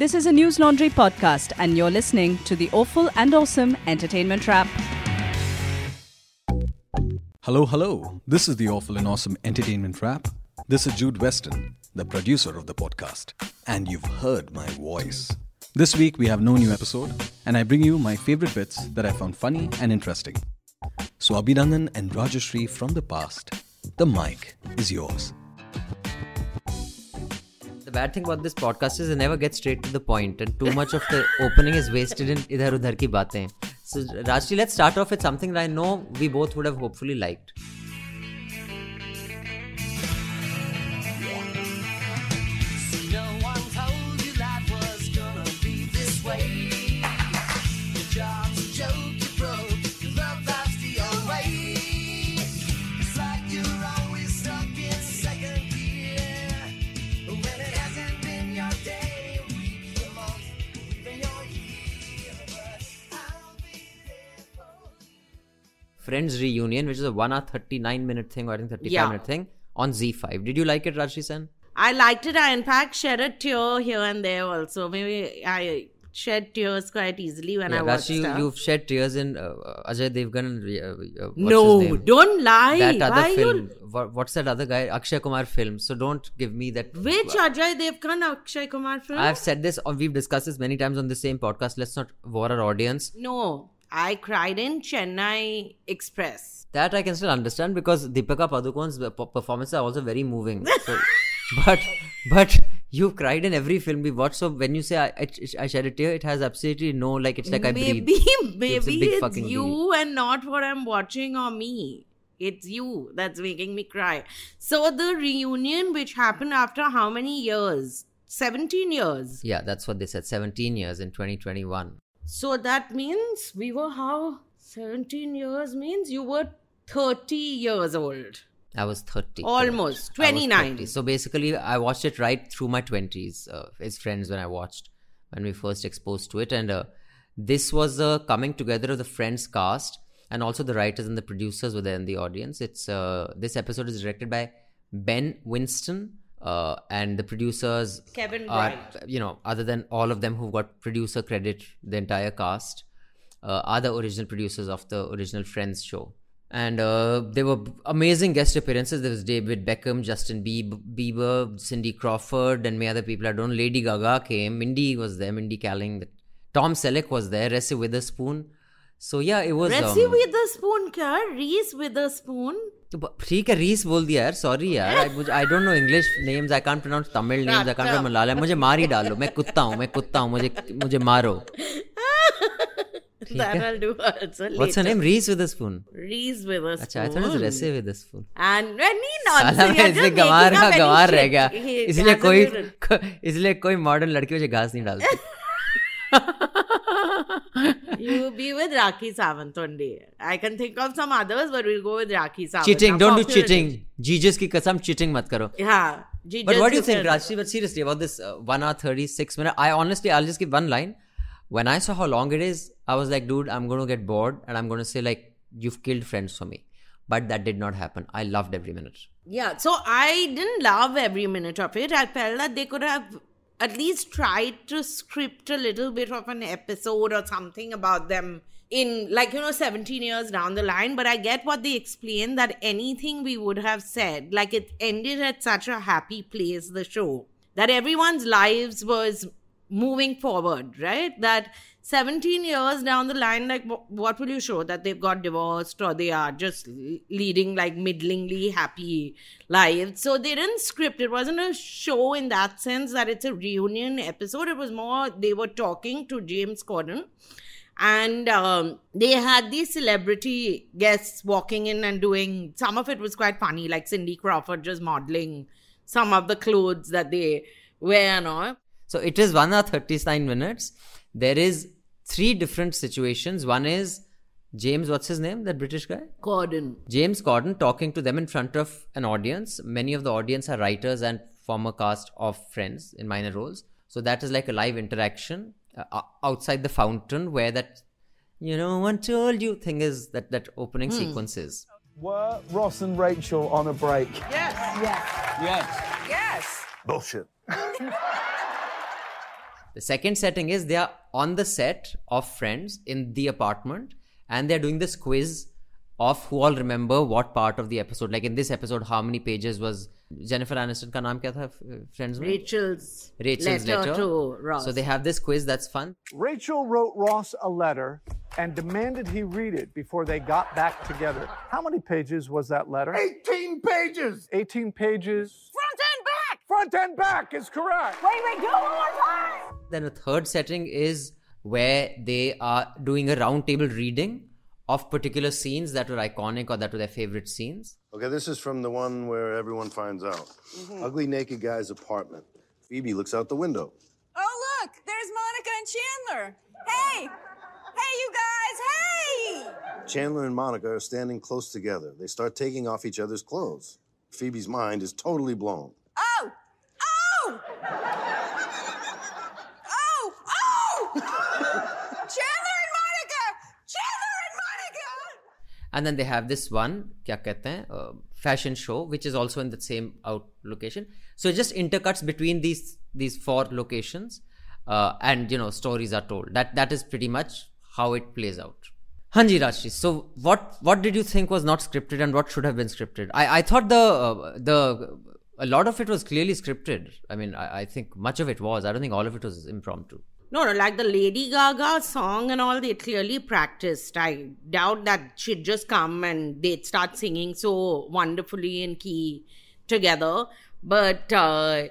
This is a News Laundry podcast, and you're listening to the Awful and Awesome Entertainment Wrap. Hello, hello. This is the Awful and Awesome Entertainment Wrap. This is Jude Weston, the producer of the podcast. And you've heard my voice. This week we have no new episode, and I bring you my favorite bits that I found funny and interesting. So, Abhinandan and Rajashri from the past, the mic is yours. The bad thing about this podcast is I never get straight to the point, and too much of the opening is wasted in idhar udhar ki baatein. So, Rajshri, let's start off with something that I know we both would have hopefully liked. Friends Reunion, which is a 1 hour 39 minute thing, or I think 35 Yeah. minute thing, on ZEE5. Did you like it, Rajshri Sen? I liked it. I, in fact, shed a tear here and there also. Maybe I shed tears quite easily when I watched stuff. you've shed tears in uh, Ajay Devgan uh, uh, no, don't lie. that other Why film. What, what's that other guy? Akshay Kumar film. So don't give me that. Which Ajay Devgan, Akshay Kumar film? I've said this, or we've discussed this many times on the same podcast. Let's not bore our audience. no, I cried in Chennai Express. That I can still understand because Deepika Padukone's performances are also very moving. So, but but you've cried in every film we watched. So when you say I, I, I shed a tear, it has absolutely no like it's like I maybe breathe. maybe It's it's, you and not what I'm watching or me. It's you that's making me cry. So the reunion, which happened after how many years? 17 years. Yeah, that's what they said. 17 years in 2021. So that means we were how? 17 years means you were 30 years old. I was 30. Almost. correct. 29. 30. So basically, I watched it right through my 20s uh, as friends when I watched, when we first exposed to it. And uh, this was a coming together of the Friends cast and also the writers and the producers were there in the audience. It's uh, This episode is directed by Ben Winston uh, and the producers Kevin are, you know, other than all of them who've got producer credit, the entire cast uh, are the original producers of the original Friends show. And uh, there were amazing guest appearances. There was David Beckham, Justin Bieber, Cindy Crawford, and many other people. I don't know. Lady Gaga came. Mindy was there. Mindy Kaling. Tom Selleck was there. Reese Witherspoon. So yeah, it was. Reese um, Witherspoon, kya? Reese Witherspoon. ठीक है रीस बोल दिया यार sorry यार I don't know English names I can't pronounce Tamil names I can't pronounce Malayalam मुझे मार ही डालो मैं कुत्ता हूँ मैं कुत्ता हूँ मुझे मुझे मारो। that I'll do also later. Name Reese Witherspoon Reese Witherspoon अच्छा I thought it Reese Witherspoon and साला nonsense मैं you're इसलिए गंवार का गंवार रह गया। इसलिए कोई इसलिए कोई मॉडर्न लड़की मुझे घास नहीं डालती। You'll be with Rakhi Sawant one. I can think of some others, but we'll go with Rakhi Sawant. Cheating. Don't do cheating. Jeejas ki kasam cheating mat karo. Yeah. Jeejas but what do you think, Rajshri? But seriously, about this uh, 1 hour 36 minute, I honestly, I'll just give one line. When I saw how long it is, I was like, dude, I'm going to get bored and I'm going to say, like, you've killed friends for me but that did not happen. I loved every minute. Yeah, so I didn't love every minute of it. I felt that they could have at least try to script a little bit of an episode or something about them in, like, you know, 17 years down the line. But I get what they explain that anything we would have said, like, it ended at such a happy place, the show, that everyone's lives was moving forward, right? That 17 years down the line, like, what will you show? That they've got divorced or they are just leading like middlingly happy lives. So they didn't script. It wasn't a show in that sense that it's a reunion episode. It was more they were talking to James Corden. And um, they had these celebrity guests walking in and doing some of it was quite funny, like Cindy Crawford just modeling some of the clothes that they wear and all. So it is one hour thirty nine minutes. There is three different situations. One is James, what's his name? That British guy? Corden. James Corden talking to them in front of an audience. Many of the audience are writers and former cast of Friends in minor roles. So that is like a live interaction uh, outside the fountain where that, you know, one told you thing is that that opening sequence is. Were Ross and Rachel on a break? Yes. Yes. Yes. Yes. Bullshit. The second setting is they are on the set of Friends in the apartment and they're doing this quiz of who all remember what part of the episode. Like in this episode, how many pages was Jennifer Aniston ka naam kya tha Friends mein? Rachel's, Rachel's letter, letter. to Ross. So they have this quiz that's fun. Rachel wrote Ross a letter and demanded he read it before they got back together. How many pages was that letter? 18 pages! 18 pages. Front and back! Front and back is correct. Wait, wait, do it one more time! Then a third setting is where they are doing a roundtable reading of particular scenes that were iconic or that were their favorite scenes. Okay, this is from the one where everyone finds out. Mm-hmm. Ugly naked guy's apartment. Phoebe looks out the window. Oh, look, there's Monica and Chandler. Hey, hey, you guys, hey! Chandler and Monica are standing close together. They start taking off each other's clothes. Phoebe's mind is totally blown. Oh, oh! Oh, oh! Chandler and Monica! Chandler and Monica! And then they have this one, kya kehte hain, uh, fashion show, which is also in the same out location. So it just intercuts between these these four locations, uh, and you know stories are told. That that is pretty much how it plays out. Hanji Rajshri. So what what did you think was not scripted and what should have been scripted? I I thought the uh, the a lot of it was clearly scripted. I mean, I, I think much of it was. I don't think all of it was impromptu. No, no, like the Lady Gaga song and all, they clearly practiced. I doubt that she'd just come and they'd start singing so wonderfully in key together. But uh,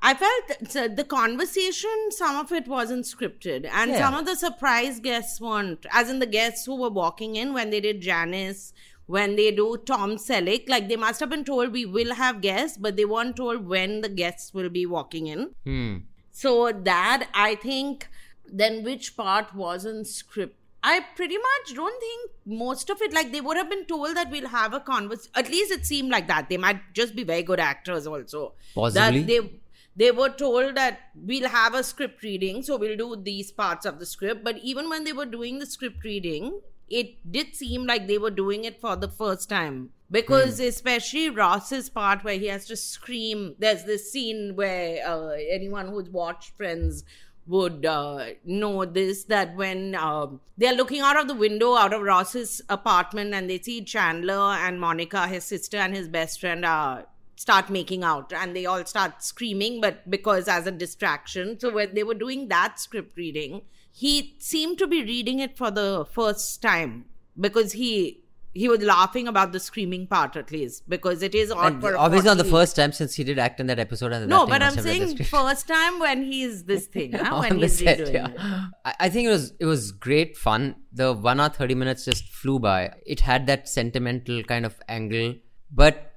I felt the conversation, some of it wasn't scripted, and Yeah. some of the surprise guests weren't, as in the guests who were walking in when they did Janice. When they do Tom Selleck, like they must have been told we will have guests, but they weren't told when the guests will be walking in. Hmm. So that I think then which part wasn't script. I pretty much don't think most of it like they would have been told that we'll have a conversation. At least it seemed like that. They might just be very good actors also. Possibly. That they they were told that we'll have a script reading, so we'll do these parts of the script. But even when they were doing the script reading, it did seem like they were doing it for the first time. Because especially Ross's part where he has to scream. There's this scene where uh, anyone who's watched Friends would uh, know this that when um they're looking out of the window out of Ross's apartment and they see Chandler and Monica, his sister and his best friend, uh, start making out and they all start screaming, but because as a distraction. So when they were doing that script reading, he seemed to be reading it for the first time because he he was laughing about the screaming part at least because it is odd for obviously not the first time since he did act in that episode. And no, but I'm must have read the saying first time when he's this thing, huh? when he's set, redoing yeah. it. I, I think it was it was great fun. The one hour thirty minutes just flew by. It had that sentimental kind of angle, but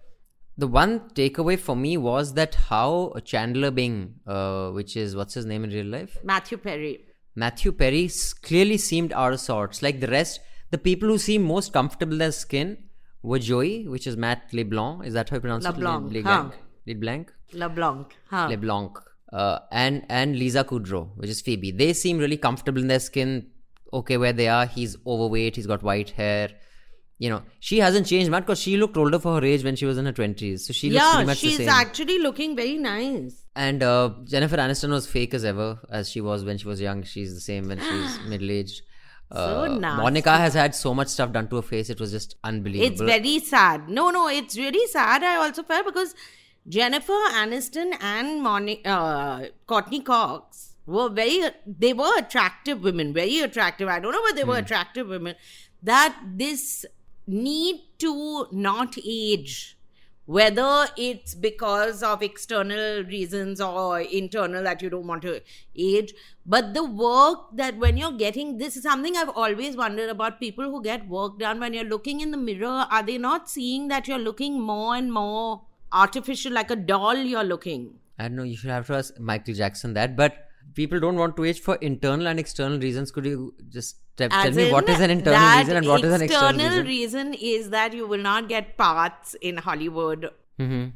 the one takeaway for me was that how Chandler Bing, uh, which is what's his name in real life, Matthew Perry. Matthew Perry clearly seemed out of sorts. Like the rest, the people who seemed most comfortable in their skin were Joey, which is Matt LeBlanc. Is that how you pronounce LeBlanc, it? huh. LeBlanc. LeBlanc. Huh. LeBlanc. Uh, and and Lisa Kudrow, which is Phoebe. They seem really comfortable in their skin. Okay, where they are. He's overweight. He's got white hair. You know, she hasn't changed much because she looked older for her age when she was in her twenties. So she looks yeah, pretty much the same. Yeah, she's actually looking very nice. And uh, Jennifer Aniston was fake as ever, as she was when she was young. She's the same when she's middle aged. Uh, nasty. Monica has had so much stuff done to her face; it was just unbelievable. It's very sad. No, no, it's really sad. I also felt because Jennifer Aniston and Moni- uh, Courteney Cox were very, they were attractive women, very attractive. I don't know whether they were Hmm. attractive women. That this need to not age, whether it's because of external reasons or internal that you don't want to age, but the work that when you're getting this is something I've always wondered about people who get work done when you're looking in the mirror, are they not seeing that you're looking more and more artificial, like a doll you're looking? I don't know. You should have to ask Michael Jackson that. But people don't want to age for internal and external reasons. Could you just te- tell me what is an internal reason and what is an external reason? external reason? is that you will not get parts in Hollywood. Mhm.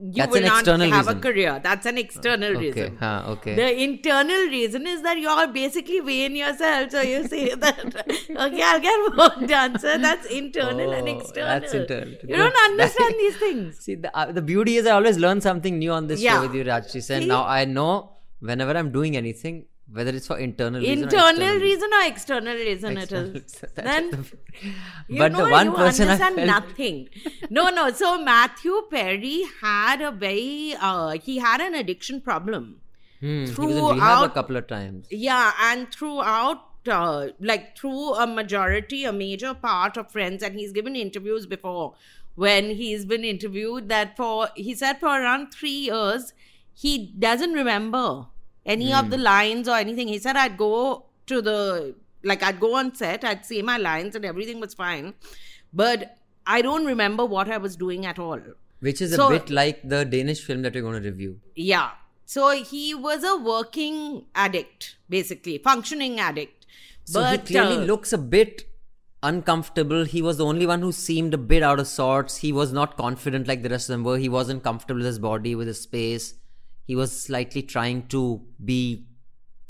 You That's will not have reason. a career. That's an external Okay. reason. Huh, okay. The internal reason is that you're basically weighing yourself. So you say that, okay, I'll get work done. So that's internal and Oh, external. that's internal. You don't understand these things. See, the, uh, the beauty is I always learn something new on this Yeah. show with you, Rajshi. And See? now I know whenever I'm doing anything, whether it's for internal reason or internal external reason or external reason it External- is. that's Then the- you but know, the one you person I understand felt nothing. No, no. So Matthew Perry had a very uh, he had an addiction problem. Hmm, he was in rehab a couple of times. Yeah, and throughout, uh, like through a majority, a major part of Friends, and he's given interviews before when he's been interviewed that for he said for around three years he doesn't remember any of the lines or anything. He said I'd go to the like I'd go on set, I'd say my lines, and everything was fine, but I don't remember what I was doing at all. Which is So- a bit like the Danish film that we're going to review. Yeah. So he was a working addict, basically, functioning addict. So but he clearly uh, looks a bit uncomfortable. He was the only one who seemed a bit out of sorts. He was not confident like the rest of them were. He wasn't comfortable with his body, with his space. He was slightly trying to be,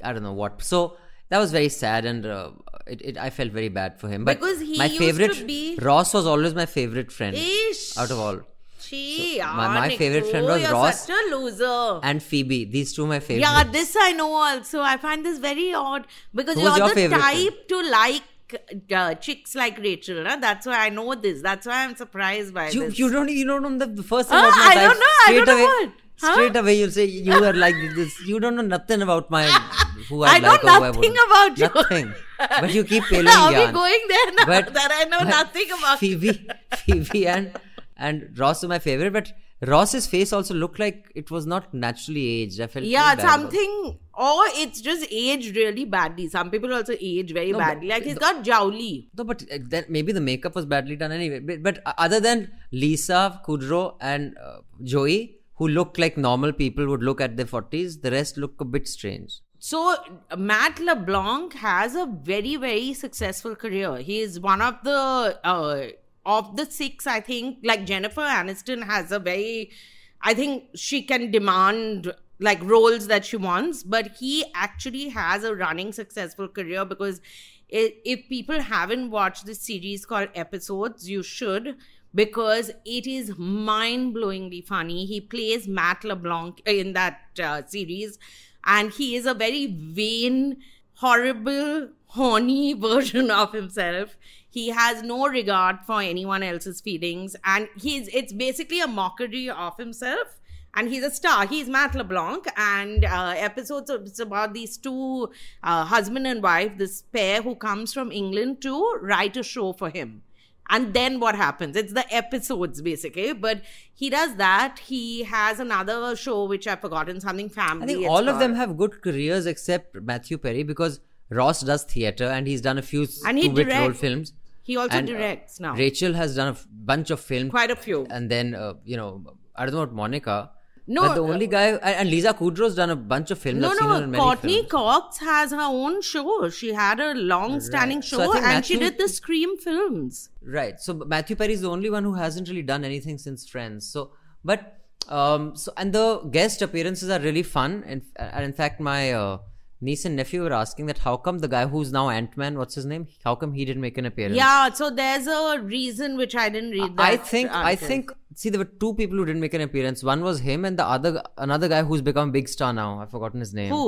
I don't know what. So that was very sad, and uh, it, it, I felt very bad for him. But Because he my favorite be- Ross was always my favorite friend Ish. out of all, Gee, my- my Nico, favorite friend was you're Ross. Such a loser. and Phoebe. These two my favorite. yeah, this I know also. I find this very odd because Who you're your the type to like uh, chicks like Rachel. Huh? That's why I know this. That's why I'm surprised by You, this. you don't you don't know the, the first thing Huh? about my I don't know, I don't know what. Huh? Straight away you'll say you are like this. You don't know nothing about my who I, I like I nothing about you. Nothing. But you keep peeling Are we yarn. going there now But- that I know nothing about Phoebe, Phoebe and and Ross are my favorite. But Ross's face also looked like it was not naturally aged. I felt Yeah, very bad about it. something, or it's just aged really badly. Some people also age very No, but badly. Like he's the- got jowly. No, but uh, then maybe the makeup was badly done anyway. But, but other than Lisa, Kudrow, and uh, Joey, who look like normal people would look at their 40s, the rest look a bit strange. So Matt LeBlanc has a very very successful career. He is one of the uh, of the six. I think like Jennifer Aniston has a very. I think she can demand like roles that she wants, but he actually has a running successful career because if people haven't watched this series called Episodes, you should because it is mind-blowingly funny. He plays Matt LeBlanc in that uh, series, and he is a very vain, horrible, horny version of himself. He has no regard for anyone else's feelings, and he's it's basically a mockery of himself. And he's a star. He's Matt LeBlanc, and uh, episodes of, it's about these two uh, husband and wife, this pair who comes from England to write a show for him and then what happens it's the episodes basically but he does that he has another show which i've forgotten something family I think all of them have good careers except Matthew Perry because Ross does theatre and he's done a few And he two-bit role directs. films. he also And, uh, directs now Rachel has done a f- bunch of films. quite a few And then, uh, you know, I don't know about Monica. No, but the uh, only guy, and, Lisa Kudrow's done a bunch of films. no I've seen her in no courteney cox has her own show she had a long standing Right. Show think and she did the scream films Right. So Matthew Perry is the only one who hasn't really done anything since Friends. So, but um, so and the guest appearances are really fun. And, and in fact, my uh, niece and nephew were asking that how come the guy who's now Ant Man, what's his name? How come he didn't make an appearance? yeah so there's a reason which i didn't read that I think I think see there were two people who didn't make an appearance. One was him, and the other another guy who's become a big star now. I've forgotten his name. who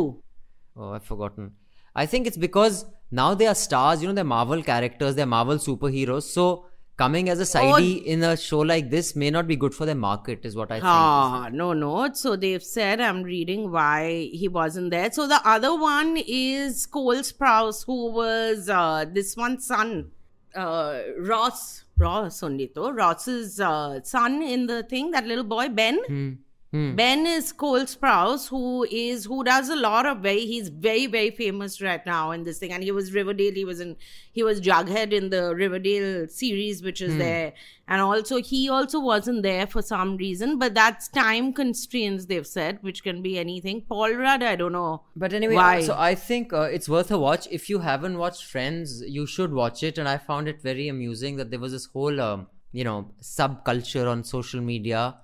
Oh, I've forgotten. I think it's because now they are stars. You know, they're Marvel characters. They're Marvel superheroes. So coming as a sidey in a show like this may not be good for their market. Is what I think. Ah, no, no. So they've said, I'm reading why he wasn't there. So the other one is Cole Sprouse, who was uh, this one's son, uh, Ross. Ross only though. Ross's uh, son in the thing, that little boy, Ben. Ben is Cole Sprouse, who is who does a lot of very he's very, very famous right now in this thing. And he was Riverdale, he was in he was Jughead in the Riverdale series, which is there. And also he also wasn't there for some reason, but that's time constraints, they've said, which can be anything. Paul Rudd, I don't know. But anyway, Why? so I think uh, it's worth a watch. If you haven't watched Friends, you should watch it. And I found it very amusing that there was this whole, um, you know, subculture on social media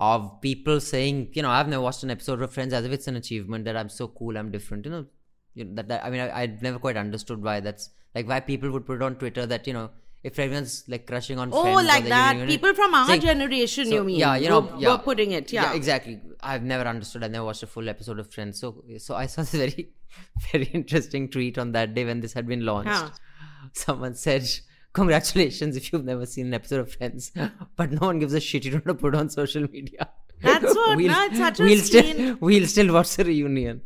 of people saying, you know, I've never watched an episode of Friends as if it's an achievement that I'm so cool, I'm different. You know, you know that, that I mean, I, I've never quite understood why that's like why people would put it on Twitter that you know if everyone's like crushing on Oh, like that. union, People from our saying- generation, so, you mean? Yeah, you know, were, yeah. were putting it. Yeah. exactly. I've never understood. I never watched a full episode of Friends. So, so I saw this very, very interesting tweet on that day when this had been launched. Huh. Someone said, congratulations if you've never seen an episode of Friends. But no one gives a shit. You don't want to put on social media. That's what. we'll, no, it's such a we'll scene. still we'll still watch the reunion.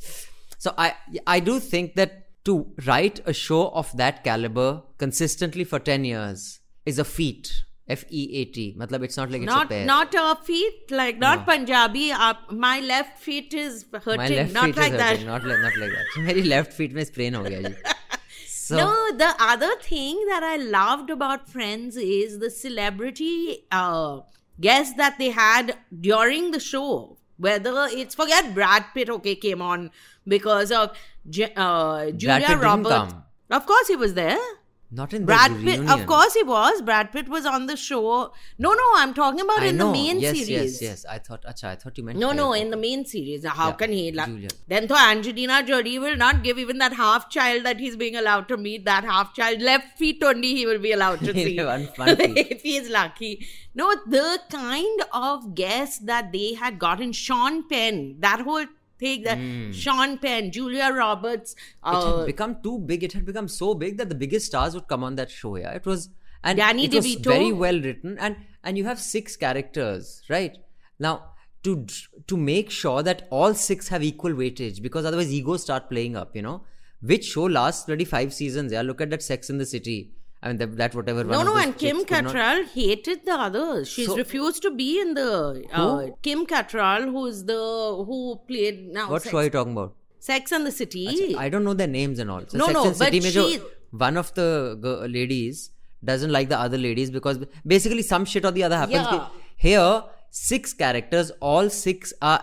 So I I do think that to write a show of that caliber consistently for ten years is a feat. F E A T. Matlab, it's not like it's not, a pair. Not a feet, like not no. Punjabi. Uh, my left feet is hurting. My left not feet like is hurting, that. Not, like, not like that. My left feet is sprain. So No, the other thing that I loved about Friends is the celebrity uh, guests that they had during the show. Whether it's forget Brad Pitt, okay, came on because of uh, Julia Roberts. Of course, he was there. Not in Brad the Pitt, reunion. of course, he was. Brad Pitt was on the show. No, no, I'm talking about I in know. the main yes, series. Yes, yes, yes. I thought. Acha, I thought you meant. No, no, in the main series. How Yeah, can he? la- Julia. Then, though Angelina Jolie will not give even that half child that he's being allowed to meet. That half child, left feet only, he will be allowed to see. If he is lucky. No, the kind of guest that they had gotten, Sean Penn, that whole thing, that Sean Penn, Julia Roberts. Hmm. It Uh, had become too big. It had become so big that the biggest stars would come on that show. Yeah, it was and Danny it was very well written, and and you have six characters, right? Now to to make sure that all six have equal weightage, because otherwise egos start playing up. You know, which show lasts bloody five seasons? Yeah, look at that Sex in the City. I mean that, that whatever. no, one no, and Kim could not- Cattrall hated the others. She's So- refused to be in the uh, Kim Cattrall, who's the who played now. What Sex, show are you talking about? Sex and the City. I don't know their names and all. So No, Sex no, and but जो she- one of the ladies doesn't like the other ladies because basically some shit or the other happens. Yeah. Here, six characters, all six are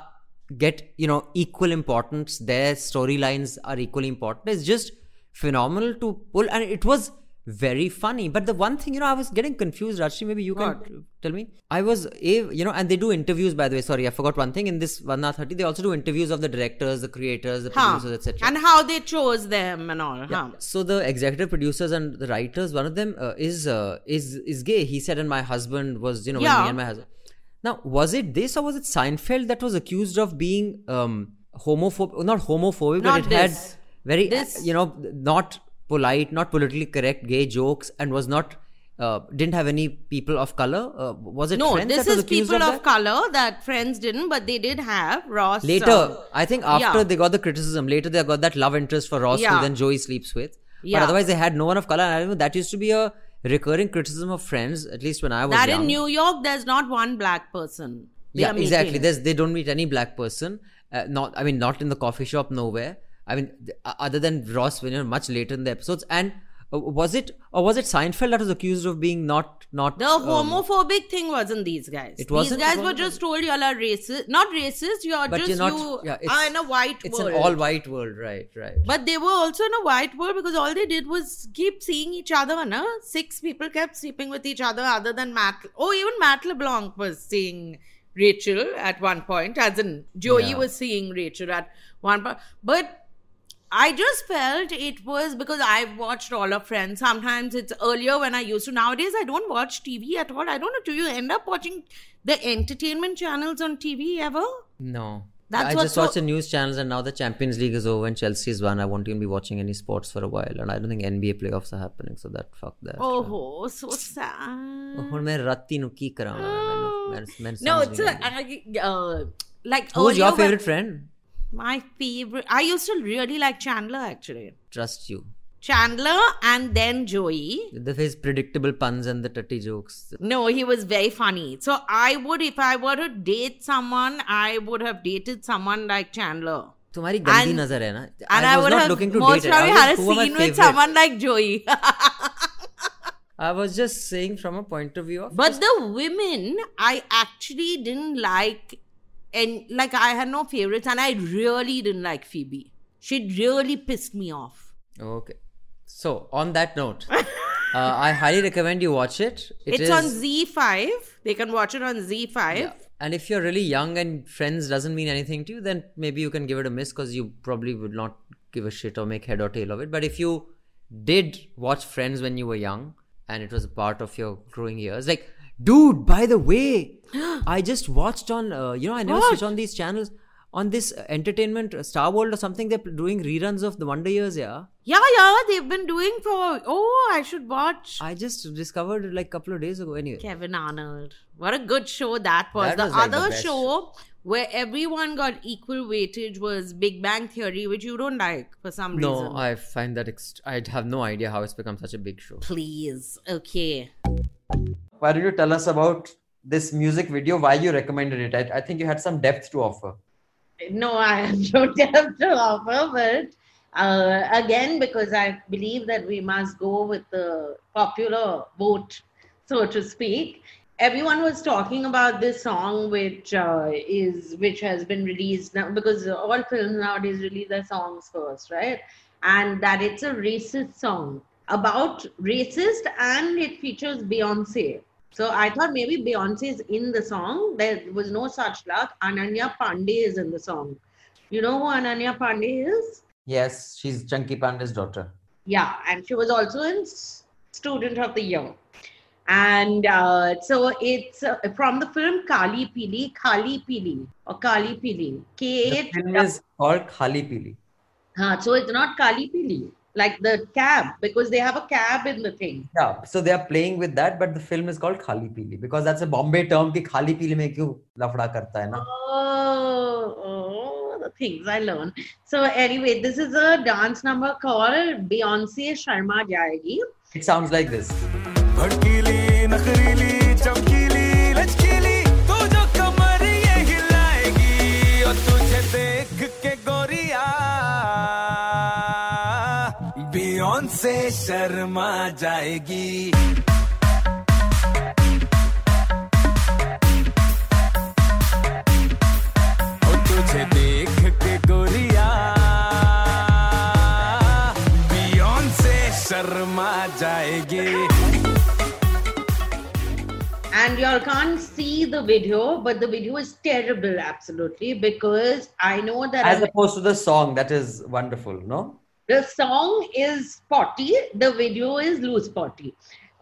get you know equal importance. Their storylines are equally important. It's just phenomenal to pull, and it was very funny. But the one thing you know, I was getting confused. Rajshri, maybe you can tell me. I was a you know, and they do interviews. By the way, sorry, I forgot one thing. In this one hour thirty, they also do interviews of the directors, the creators, the Huh. producers, etc. And how they chose them and all. Huh. So the executive producers and the writers, one of them uh, is uh, is is gay. He said, and my husband was, you know, Yeah. me and my husband. Now, was it this or was it Seinfeld that was accused of being um, homophobic? Not homophobic, Not but it this. had very, This. you know, not polite, not politically correct gay jokes, and was not. Uh, didn't have any people of color. Uh, was it No, Friends this that was is people of, of, color that friends didn't, but they did have Ross. Later, uh, I think after yeah. they got the criticism, later they got that love interest for Ross, Yeah. who then Joey sleeps with. But Yeah. otherwise, they had no one of color. And I remember that used to be a recurring criticism of Friends, at least when I was that young. in New York, there's not one black person. Yeah, exactly. meeting. There's they don't meet any black person. Uh, not, I mean, not in the coffee shop, nowhere. I mean, other than Ross, when you're much later in the episodes. And uh, was it or was it Seinfeld that was accused of being not not The um, homophobic thing wasn't these guys. It wasn't- These guys were just told y'all are racist. Not racist, you're just you're not. you yeah, are in a white world. It's world. an all white world, right? Right. But they were also in a white world because all they did was keep seeing each other. Na? Six people kept sleeping with each other, other than Matt. Oh, even Matt LeBlanc was seeing Rachel at one point, as in Joey Yeah. was seeing Rachel at one point. But I just felt it was because I've watched all of Friends. Sometimes it's earlier when I used to. Nowadays, I don't watch TV at all. I don't know. Do you end up watching the entertainment channels on TV ever? No. That's I just so- watch the news channels, and now the Champions League is over and Chelsea's won. I won't even be watching any sports for a while, and I don't think NBA playoffs are happening. So that fuck that. Oh, so sad. Oh, मैं राती नु की No, it's a, I, uh, like. Who's your favorite when- friend? My favorite. I used to really like Chandler actually. Trust you. Chandler and then Joey. The his predictable puns and the tutty jokes. No, he was very funny. So I would, if I were to date someone, I would have dated someone like Chandler. तुम्हारी गंदी And- नजर है ना And I, I was would not have looking to most date it. I probably was had a just, who are my scene with favorite? someone like Joey. I was just saying from a point of view of But the women, I actually didn't like, and like I had no favorites, and I really didn't like Phoebe. She really pissed me off. Okay. So on that note, uh, I highly recommend you watch it. It it's is- on ZEE5. They can watch it on ZEE5. Yeah. And if you're really young and Friends doesn't mean anything to you, then maybe you can give it a miss because you probably would not give a shit or make head or tail of it. But if you did watch Friends when you were young, and it was a part of your growing years. Like, dude, by the way, I just watched on, uh, you know, I never What? switch on these channels. On this uh, entertainment, uh, Star World or something, they're doing reruns of the Wonder Years, yeah. Yeah, yeah, they've been doing for. Oh, I should watch. I just discovered like a couple of days ago. Anyway, Kevin Arnold. What a good show that was. That the was, like, the other best show where everyone got equal weightage was Big Bang Theory, which you don't like for some no, reason. I find that ext- I have no idea how it's become such a big show. Please. Okay. Why don't you tell us about this music video? Why you recommended it? I, I think you had some depth to offer. No, I have no depth to offer, but uh, again, because I believe that we must go with the popular vote, so to speak. Everyone was talking about this song, which uh, is which has been released now because all films nowadays release their songs first, right? And that it's a racist song about racist, and it features Beyonce. So I thought maybe Beyonce is in the song. There was no such luck. Ananya Pandey is in the song. You know who Ananya Pandey is? Yes, she's Chunky Pandey's daughter. Yeah, and she was also in Student of the Year. And uh, so it's uh, from the film Kali Pili, Kali Pili, or Kali Pili. The K film is called Khali Pili. Huh, so it's not Kali Pili, like the cab because they have a cab in the thing. Yeah, so they are playing with that, but the film is called Khali Pili because that's a Bombay term. Ki Khali Pili mein kyun lafda karta hai na? Oh, oh, the things I learn. So anyway, this is a dance number called Beyonce Sharma Jayegi. It sounds like this. Sharma जाएगी और तुझे देख के गोरिया बियॉन से शर्मा जाएगी And y'all can't see the video, but the video is terrible, absolutely, because I know that As I'm opposed to the song, that is wonderful, no? The song is spotty, the video is loose spotty.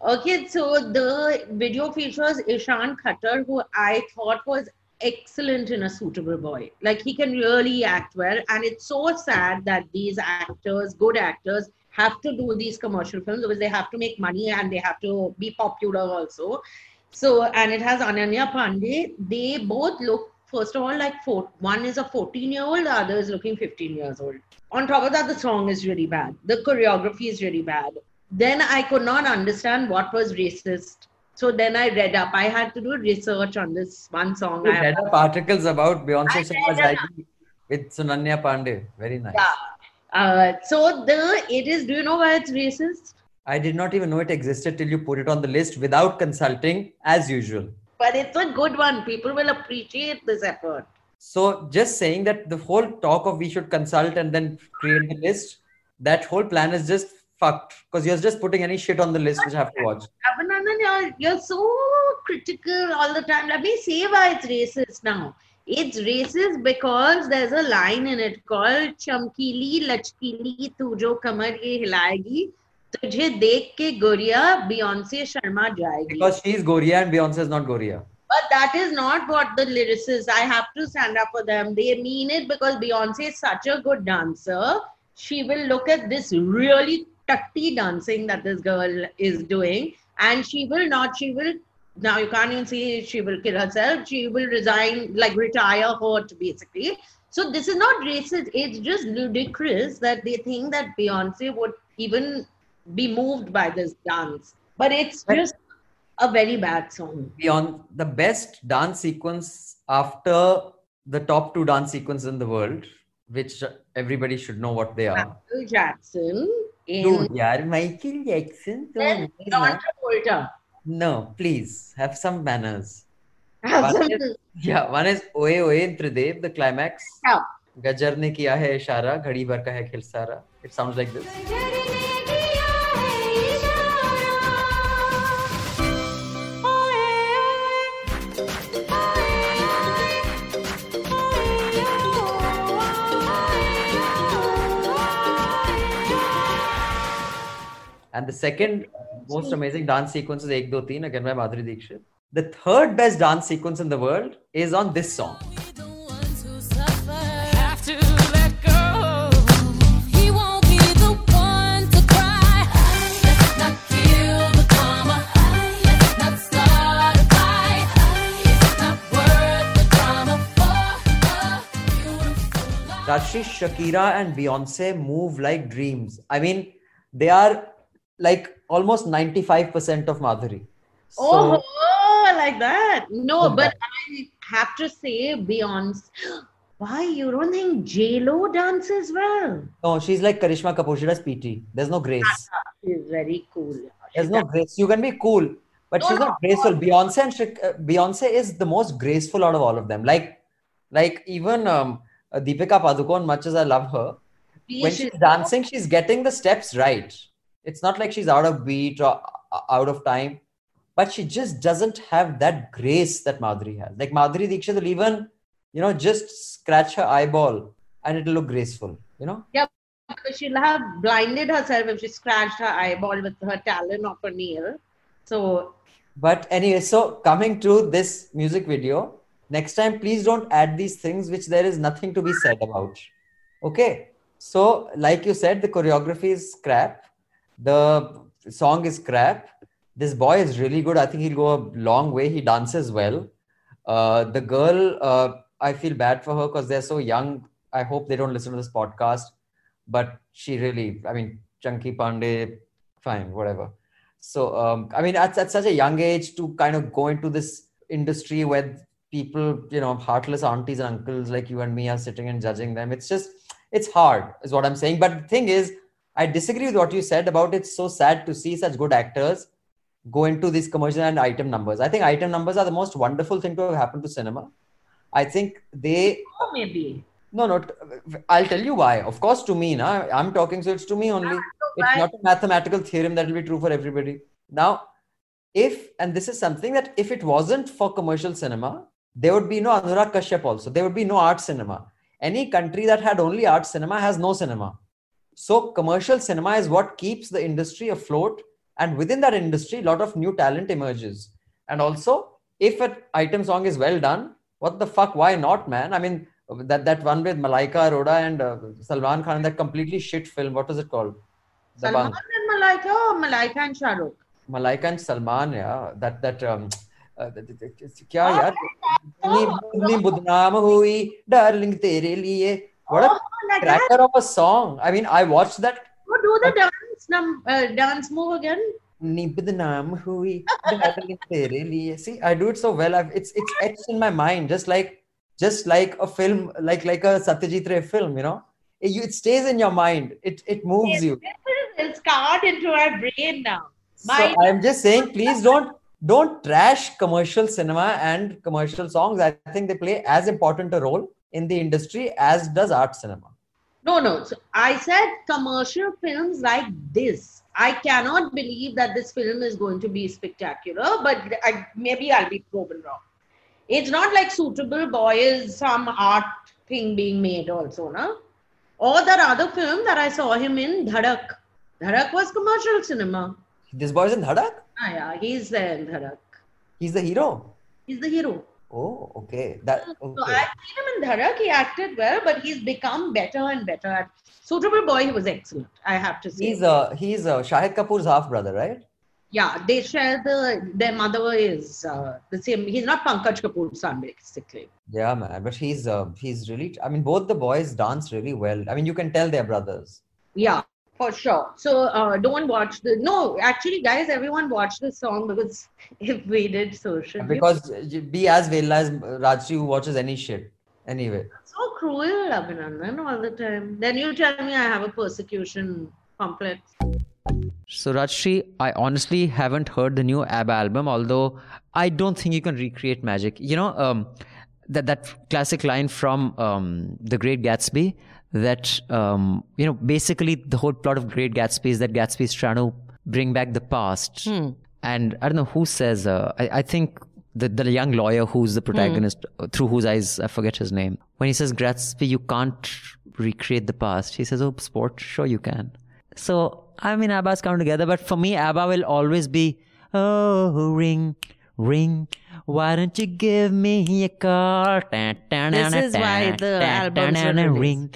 Okay, so the video features Ishaan Khatter, who I thought was excellent in a suitable boy. Like he can really act well, and it's so sad that these actors, good actors, have to do these commercial films because they have to make money and they have to be popular also. So, and it has Ananya Pandey. They both look, first of all, like four. One is a 14 year old, the other is looking 15 years old. On top of that, the song is really bad. The choreography is really bad. Then I could not understand what was racist. So then I read up. I had to do research on this one song. You I read up articles about Beyonce I Sharma read with Sunanya Pandey. Very nice. Yeah. Uh, so the it is. Do you know why it's racist? I did not even know it existed till you put it on the list without consulting, as usual. But it's a good one. People will appreciate this effort. So, just saying that the whole talk of we should consult and then create the list, that whole plan is just fucked because you're just putting any shit on the list which I have to watch. Abhinandan, you're, you're so critical all the time. Let me say why it's racist now. It's racist because there's a line in it called Chamkili Lachkili Tu Jo Kamar Ye Hilayegi तुझे देख के गोरिया Beyonce Sharma जाएगी Because she is Goria and Beyonce is not Goria. but that is not what the lyricists, I have to stand up for them. They mean it because Beyonce is such a good dancer. She will look at this really tutty dancing that this girl is doing, and she will not, she will, now you can't even see she will kill herself. She will resign, like retire hurt, basically. So this is not racist. It's just ludicrous that they think that Beyonce would even be moved by this dance. But it's just a very bad song. Beyond the best dance sequence after the top two dance sequences in the world, which everybody should know what they are. Michael Jackson in Dude, yaar, Michael Jackson. then don't- John Travolta. No, please have some manners. Have One some- is, yeah, one is Oye Oye in Tridev, the climax. Yeah. गजर ने किया है इशारा घड़ी भर का है खिल सारा it sounds like and the second most amazing dance sequences, Ek Do Teen, again by Madhuri Dixit. The third best dance sequence in the world is on this song. have to let go. He won't be the one to cry. Let's not kill the karma. Let's not start a fight. It's not worth the drama for a beautiful life. Rajshri, Shakira and Beyonce move like dreams. I mean, they are like almost 95% of Madhuri. So, oh, like that. No, but I have to say, Beyonce. Why you don't think J Lo dances well? no, she's like Karishma Kapoor. She does PT. There's no grace. She's very cool. There's no grace. You can be cool, but No, she's no, not graceful. Beyonce and Shak- uh, Beyonce is the most graceful out of all of them. Like, like even um, Deepika Padukone, much as I love her, when she's dancing, she's getting the steps right. It's not like she's out of beat or uh, out of time, but she just doesn't have that grace that Madhuri has. Like Madhuri Dixit will even, you know, just scratch her eyeball and it'll look graceful. You know. Yeah, because she'll have blinded herself if she scratched her eyeball with her talon of her nail. So But anyway, so coming to this music video, next time please don't add these things which there is nothing to be said about. Okay. So, like you said, the choreography is crap. The song is crap. This boy is really good. I think he'll go a long way. He dances well. Uh, the girl, uh, I feel bad for her because they're so young. I hope they don't listen to this podcast. But she really, I mean, Chunky Pandey, fine, whatever. So, um, I mean, at, at such a young age to kind of go into this industry where people, you know, heartless aunties and uncles like you and me are sitting and judging them, it's just, it's hard, is what I'm saying. But the thing is, I disagree with what you said about it's so sad to see such good actors go into these commercial and item numbers. I think item numbers are the most wonderful thing to have happened to cinema. I think they oh, maybe. no, no. I'll tell you why. Of course, to me, na, I'm talking, so it's to me only. It's not a mathematical theorem that will be true for everybody. Now, if, and this is something that if it wasn't for commercial cinema, there would be no Anurag Kashyap also. There would be no art cinema. Any country that had only art cinema has no cinema. So, commercial cinema is what keeps the industry afloat. And within that industry, a lot of new talent emerges. And also, if an item song is well done, what the fuck? Why not, man? I mean, that, that one with Malaika Arora and uh, Salman Khan, that completely shit film. What was it called? Salman Dabangg. and Malaika, or Malaika and Shah Rukh? Malaika and Salman, yeah. That that um, uh, th- th- th- क्या यार इतनी बदनाम हुई darling तेरे लिए what oh, oh a cracker of a song. I mean, I watched that. Go do the dance, num, uh, dance move again. See, I do it so well. I've, it's it's etched in my mind, just like just like a film, like like a Satyajit Ray film. You know, it, it stays in your mind. It it moves you. It's carved into our brain now. My so I'm just saying, please don't don't trash commercial cinema and commercial songs. I think they play as important a role in the industry as does art cinema. No, no. So I said commercial films like this. I cannot believe that this film is going to be spectacular, but I, maybe I'll be proven wrong. It's not like Suitable Boy is some art thing being made also, no? Or that other film that I saw him in, Dhadak. Dhadak was commercial cinema. This boy's in Dhadak. Ah, yeah, he's there in Dhadak. He's the hero. He's the hero. Oh, okay. That So okay. I've seen him in Dhadak. He acted well, but he's become better and better. At Suitable Boy, he was excellent. I have to say. He's uh he's uh, Shahid Kapoor's half brother, right? yeah, they share the their mother is uh, the same. He's not Pankaj Kapoor's son, basically. Yeah, man. But he's uh, he's really. I mean, both the boys dance really well. I mean, you can tell they're brothers. Yeah, for sure. So uh, don't watch the. No, actually, guys, everyone watch this song because if we did social. Because you be as Vela as Rajri who watches any shit. Anyway. so cruel, Abhinandan, all the time. Then you tell me I have a persecution complex. So Rajshri, I honestly haven't heard the new ABBA album, although I don't think you can recreate magic. You know, um, that that classic line from um, The Great Gatsby, that um, you know, basically the whole plot of Great Gatsby is that Gatsby is trying to bring back the past, and I don't know who says. Uh, I, I think the the young lawyer who's the protagonist, uh, through whose eyes I forget his name, when he says Gatsby, you can't recreate the past. He says, "Oh, sport, sure you can." So I mean, ABBA's come together, but for me, ABBA will always be oh ring, ring. Why don't you give me a call? This is why the albums released. ring,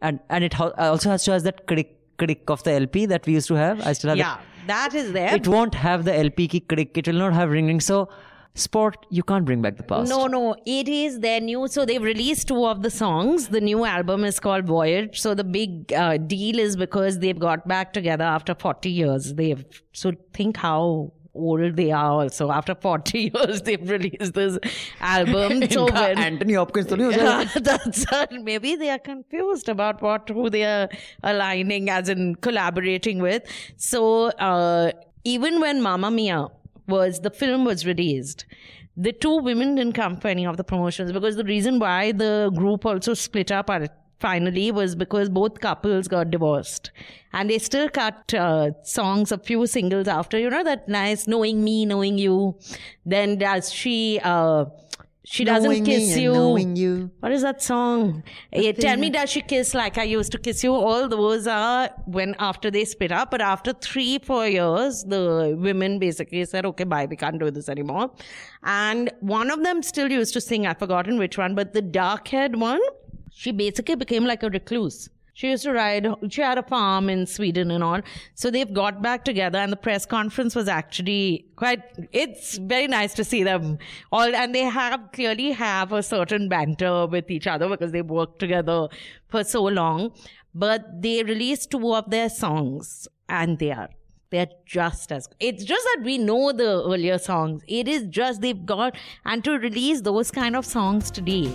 and and it ho- also has to has that crick crick of the LP that we used to have. I still have. Yeah, that is there. It won't have the LP ki crick. It will not have ring ring. So sport, you can't bring back the past. No, no, it is their new. So they've released two of the songs. The new album is called Voyage. So the big uh, deal is because they've got back together after 40 years. They've so think how old they are also. After 40 years, they've released this album. so when, Anthony Hopkins, yeah, that's, maybe they are confused about what who they are aligning as in collaborating with. So uh, even when Mamma Mia was the film was released, the two women didn't come for any of the promotions because the reason why the group also split up at finally was because both couples got divorced and they still cut uh, songs a few singles after you know that nice knowing me knowing you then does she uh, she doesn't Knowing me kiss you knowing you. what is that song? Eh, tell me, does she kiss like I used to kiss you? All those are when after they split up. But after three, four years, the women basically said, okay, bye, we can't do this anymore. And one of them still used to sing, I've forgotten which one, but the dark haired one, she basically became like a recluse. She used to ride, she had a farm in Sweden and all. So they've got back together and the press conference was actually quite, it's very nice to see them all. And they have clearly have a certain banter with each other because they've worked together for so long. But they released two of their songs and they are they're just as it's just that we know the earlier songs it is just they've got and to release those kind of songs today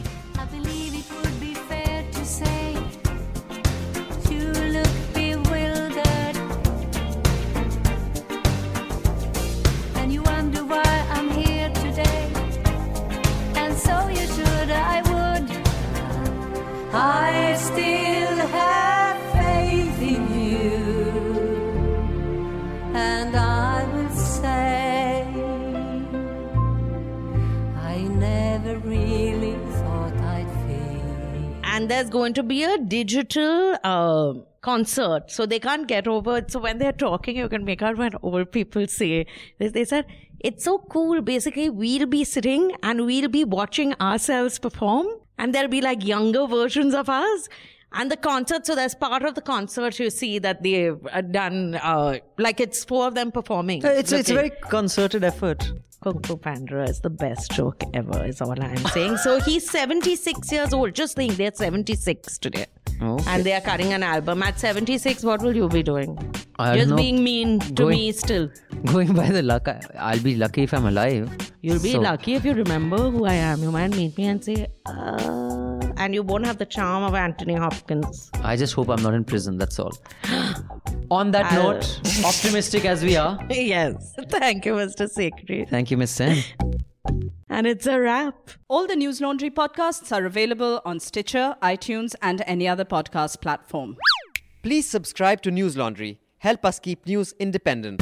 and there's going to be a digital uh, concert. So they can't get over it. So when they're talking you can make out when old people say. They, they said it's so cool. Basically we'll be sitting and we'll be watching ourselves perform and there'll be like younger versions of us and the concert. So there's part of the concert you see that they've done uh, like it's four of them performing. It's it's a very concerted effort. Kung Fu Panda is the best joke ever, is all I'm saying. So he's 76 years old. Just think, they're 76 today. Okay. And they are cutting an album. At 76, what will you be doing? I Just know. being mean to Going- me still. Going by the luck, I- I'll be lucky if I'm alive. You'll be So- lucky if you remember who I am. You might meet me and say, uh, and you won't have the charm of Anthony Hopkins. I just hope I'm not in prison. That's all. On that I'll- note, optimistic as we are, yes. Thank you, Mr. Sekhri. thank you, Miss Sen. And it's a wrap. All the News Laundry podcasts are available on Stitcher, iTunes, and any other podcast platform. Please subscribe to News Laundry. Help us keep news independent.